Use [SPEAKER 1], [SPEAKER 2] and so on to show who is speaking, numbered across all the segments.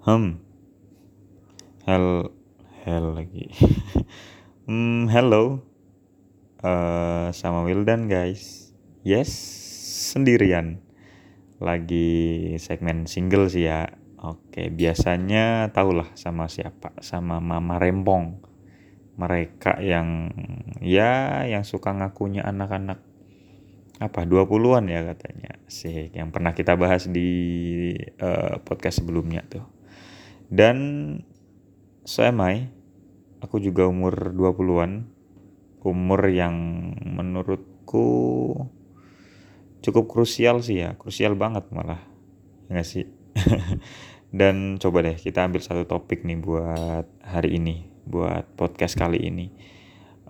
[SPEAKER 1] Hmm. Hel hel lagi. hmm, hello. Uh, sama Wildan guys. Yes, sendirian. Lagi segmen single sih ya. Oke, biasanya tahulah sama siapa, sama Mama Rempong. Mereka yang ya yang suka ngakunya anak-anak apa 20-an ya katanya. Sih, yang pernah kita bahas di uh, podcast sebelumnya tuh. Dan so am I. Aku juga umur 20-an. Umur yang menurutku cukup krusial sih ya. Krusial banget malah. Ya sih? Dan coba deh kita ambil satu topik nih buat hari ini. Buat podcast kali ini.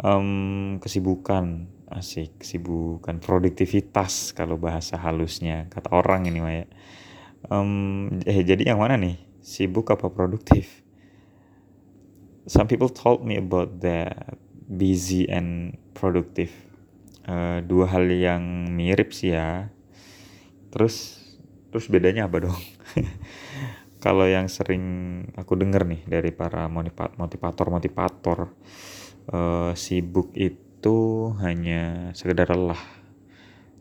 [SPEAKER 1] Um, kesibukan asik kesibukan produktivitas kalau bahasa halusnya kata orang ini Maya um, eh jadi yang mana nih sibuk apa produktif. Some people told me about that busy and productive. Uh, dua hal yang mirip sih ya. Terus terus bedanya apa dong? Kalau yang sering aku denger nih dari para motivator motivator uh, sibuk itu hanya sekedar lelah.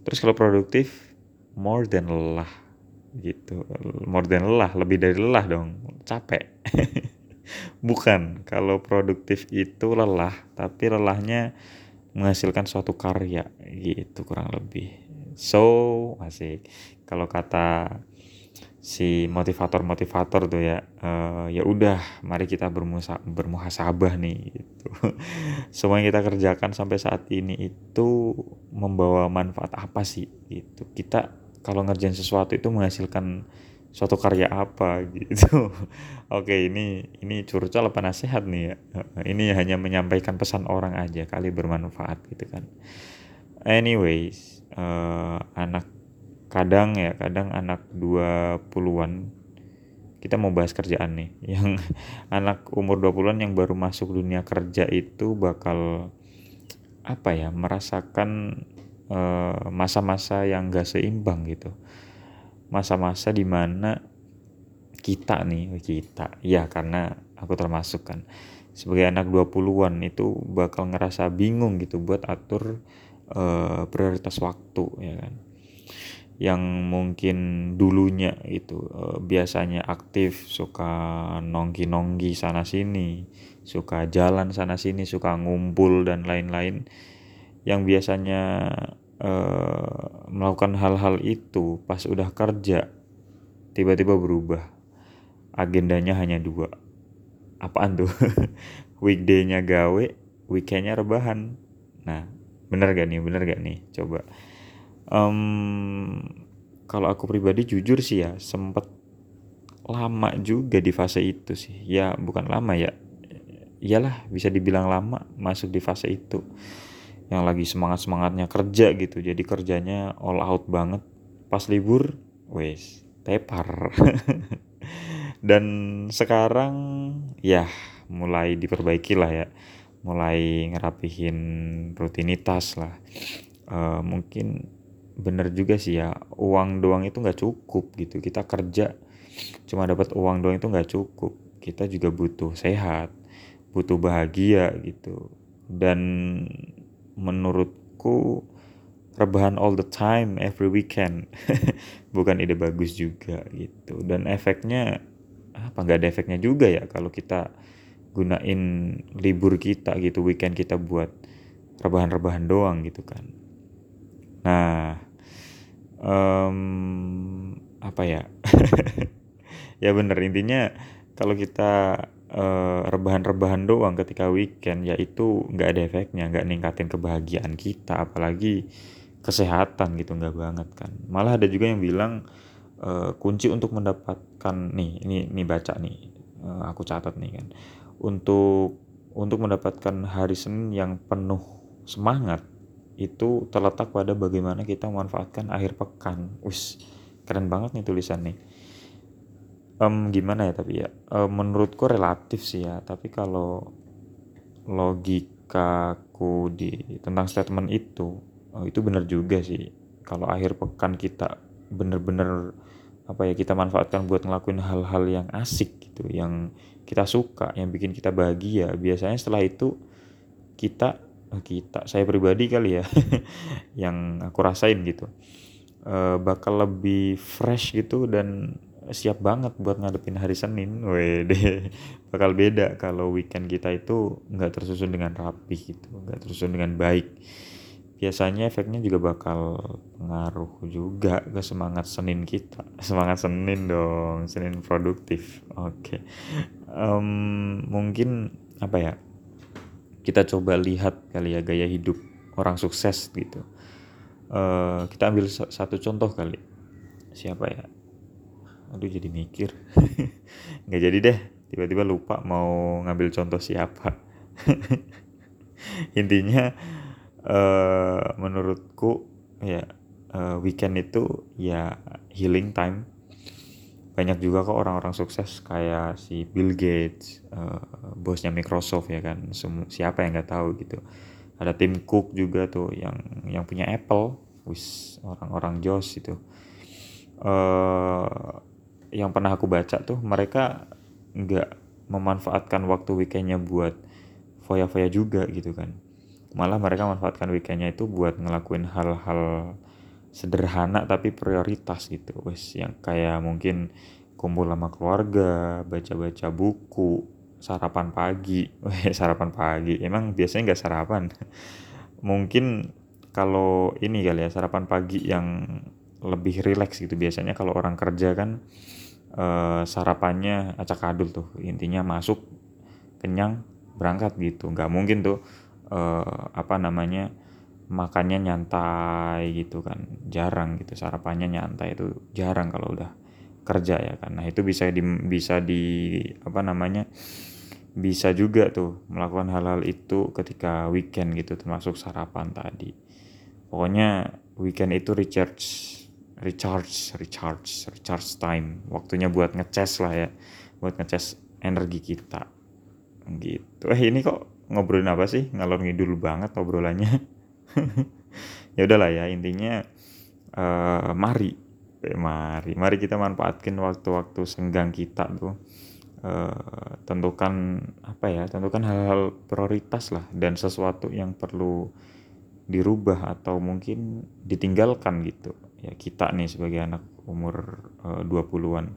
[SPEAKER 1] Terus kalau produktif more than lelah gitu. More than lelah lebih dari lelah dong. Capek. Bukan. Kalau produktif itu lelah tapi lelahnya menghasilkan suatu karya gitu kurang lebih. So masih kalau kata si motivator-motivator tuh ya uh, ya udah mari kita bermusa bermuhasabah nih gitu. Semua yang kita kerjakan sampai saat ini itu membawa manfaat apa sih gitu. Kita kalau ngerjain sesuatu itu menghasilkan suatu karya apa gitu. Oke, ini ini curcol apa nasihat nih ya? Ini hanya menyampaikan pesan orang aja kali bermanfaat gitu kan. Anyways, uh, anak kadang ya, kadang anak 20-an kita mau bahas kerjaan nih. Yang anak umur 20-an yang baru masuk dunia kerja itu bakal apa ya? merasakan masa-masa uh, yang gak seimbang gitu. Masa-masa di mana kita nih kita ya karena aku termasuk kan. Sebagai anak 20-an itu bakal ngerasa bingung gitu buat atur uh, prioritas waktu ya kan. Yang mungkin dulunya itu uh, biasanya aktif suka nongki-nongki sana sini suka jalan sana sini suka ngumpul dan lain-lain. Yang biasanya uh, melakukan hal-hal itu pas udah kerja tiba-tiba berubah. Agendanya hanya dua. Apaan tuh? Weekday-nya gawe weekendnya rebahan. Nah bener gak nih? Bener gak nih? Coba. Um, kalau aku pribadi jujur sih ya sempet lama juga di fase itu sih. Ya bukan lama ya. Iyalah bisa dibilang lama masuk di fase itu yang lagi semangat semangatnya kerja gitu. Jadi kerjanya all out banget. Pas libur wes tepar. Dan sekarang ya mulai diperbaiki lah ya. Mulai ngerapihin rutinitas lah. Uh, mungkin bener juga sih ya uang doang itu nggak cukup gitu. Kita kerja cuma dapat uang doang itu nggak cukup. Kita juga butuh sehat butuh bahagia gitu. Dan menurutku rebahan all the time every weekend. Bukan ide bagus juga gitu. Dan efeknya apa nggak ada efeknya juga ya kalau kita gunain libur kita gitu weekend kita buat rebahan-rebahan doang gitu kan. Nah um, apa ya? Ya bener intinya kalau kita uh, rebahan-rebahan doang ketika weekend yaitu nggak ada efeknya nggak ningkatin kebahagiaan kita apalagi kesehatan gitu nggak banget kan. Malah ada juga yang bilang uh, kunci untuk mendapatkan nih ini ini baca nih uh, aku catat nih kan. Untuk untuk mendapatkan hari Senin yang penuh semangat itu terletak pada bagaimana kita memanfaatkan akhir pekan. Wis, keren banget nih tulisan nih um, gimana ya tapi ya um, menurutku relatif sih ya. Tapi kalau logikaku di tentang statement itu oh, itu benar juga sih. Kalau akhir pekan kita bener-bener apa ya kita manfaatkan buat ngelakuin hal-hal yang asik gitu yang kita suka yang bikin kita bahagia. Biasanya setelah itu kita eh, kita saya pribadi kali ya yang aku rasain gitu bakal lebih fresh gitu dan siap banget buat ngadepin hari Senin. Wede, bakal beda kalau weekend kita itu nggak tersusun dengan rapi gitu, nggak tersusun dengan baik. Biasanya efeknya juga bakal pengaruh juga ke semangat Senin kita. Semangat Senin dong Senin produktif. Oke. Okay. um, mungkin apa ya? Kita coba lihat kali ya gaya hidup orang sukses gitu. Uh, kita ambil satu contoh kali. Siapa ya aduh jadi mikir. Nggak jadi deh. Tiba-tiba lupa mau ngambil contoh siapa. Intinya uh, menurutku ya uh, weekend itu ya healing time. Banyak juga kok orang-orang sukses kayak si Bill Gates uh, bosnya Microsoft ya kan. Semu siapa yang nggak tahu gitu. Ada Tim Cook juga tuh yang yang punya Apple. Wis orang-orang jos itu yang pernah aku baca tuh mereka nggak memanfaatkan waktu weekendnya buat foya-foya juga gitu kan. Malah mereka manfaatkan weekendnya itu buat ngelakuin hal-hal sederhana tapi prioritas gitu. Wes yang kayak mungkin kumpul sama keluarga baca-baca buku sarapan pagi. Weh sarapan pagi emang biasanya nggak sarapan? Mungkin kalau ini kali ya sarapan pagi yang lebih rileks gitu. Biasanya kalau orang kerja kan eh, sarapannya acak adul tuh. Intinya masuk kenyang berangkat gitu. Nggak mungkin tuh uh, apa namanya makannya nyantai gitu kan. Jarang gitu sarapannya nyantai itu jarang kalau udah kerja ya kan. Nah itu bisa di bisa di apa namanya bisa juga tuh melakukan hal-hal itu ketika weekend gitu termasuk sarapan tadi. Pokoknya weekend itu recharge recharge recharge recharge time. Waktunya buat ngecas lah ya. Buat ngecas energi kita. Gitu. Eh ini kok ngobrolin apa sih? Ngalor ngidul banget obrolannya. Ya udahlah ya intinya uh, mari. Eh, mari. Mari kita manfaatkan waktu-waktu senggang kita tuh. Uh, tentukan apa ya tentukan hal-hal prioritas lah dan sesuatu yang perlu dirubah atau mungkin ditinggalkan gitu ya kita nih sebagai anak umur uh, 20-an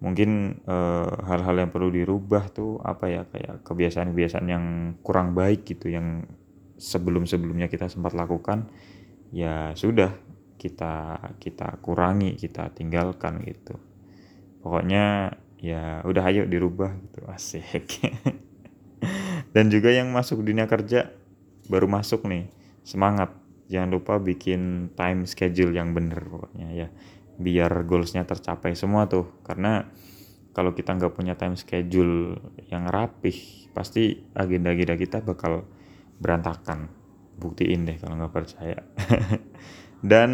[SPEAKER 1] mungkin eh, hal-hal uh, yang perlu dirubah tuh apa ya kayak kebiasaan-kebiasaan yang kurang baik gitu yang sebelum-sebelumnya kita sempat lakukan ya sudah kita kita kurangi kita tinggalkan gitu. Pokoknya ya udah ayo dirubah gitu asik. Dan juga yang masuk dunia kerja baru masuk nih semangat jangan lupa bikin time schedule yang bener pokoknya ya. Biar goalsnya tercapai semua tuh. Karena kalau kita nggak punya time schedule yang rapih pasti agenda-agenda kita bakal berantakan. Buktiin deh kalau nggak percaya. Dan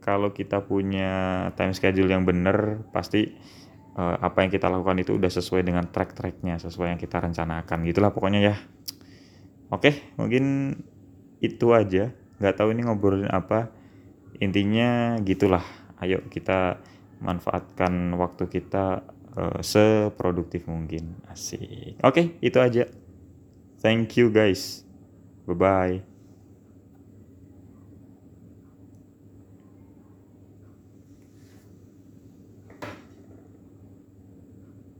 [SPEAKER 1] kalau kita punya time schedule yang bener pasti uh, apa yang kita lakukan itu udah sesuai dengan track-tracknya sesuai yang kita rencanakan. Gitulah pokoknya ya. Oke mungkin itu aja nggak tahu ini ngobrolin apa. Intinya gitulah. Ayo kita manfaatkan waktu kita uh, seproduktif mungkin. Asik. Oke okay, itu aja. Thank you guys. Bye bye